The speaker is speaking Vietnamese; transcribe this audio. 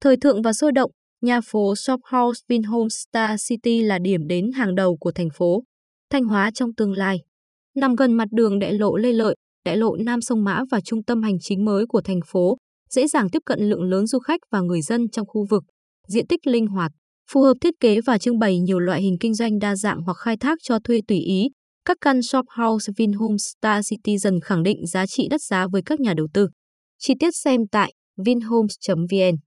Thời thượng và sôi động, nhà phố Shop House Vinhome Star City là điểm đến hàng đầu của thành phố. Thanh Hóa trong tương lai. Nằm gần mặt đường đại lộ Lê Lợi, đại lộ Nam Sông Mã và trung tâm hành chính mới của thành phố, dễ dàng tiếp cận lượng lớn du khách và người dân trong khu vực. Diện tích linh hoạt, phù hợp thiết kế và trưng bày nhiều loại hình kinh doanh đa dạng hoặc khai thác cho thuê tùy ý. Các căn shop house Vinhome Star City dần khẳng định giá trị đất giá với các nhà đầu tư. Chi tiết xem tại vinhomes.vn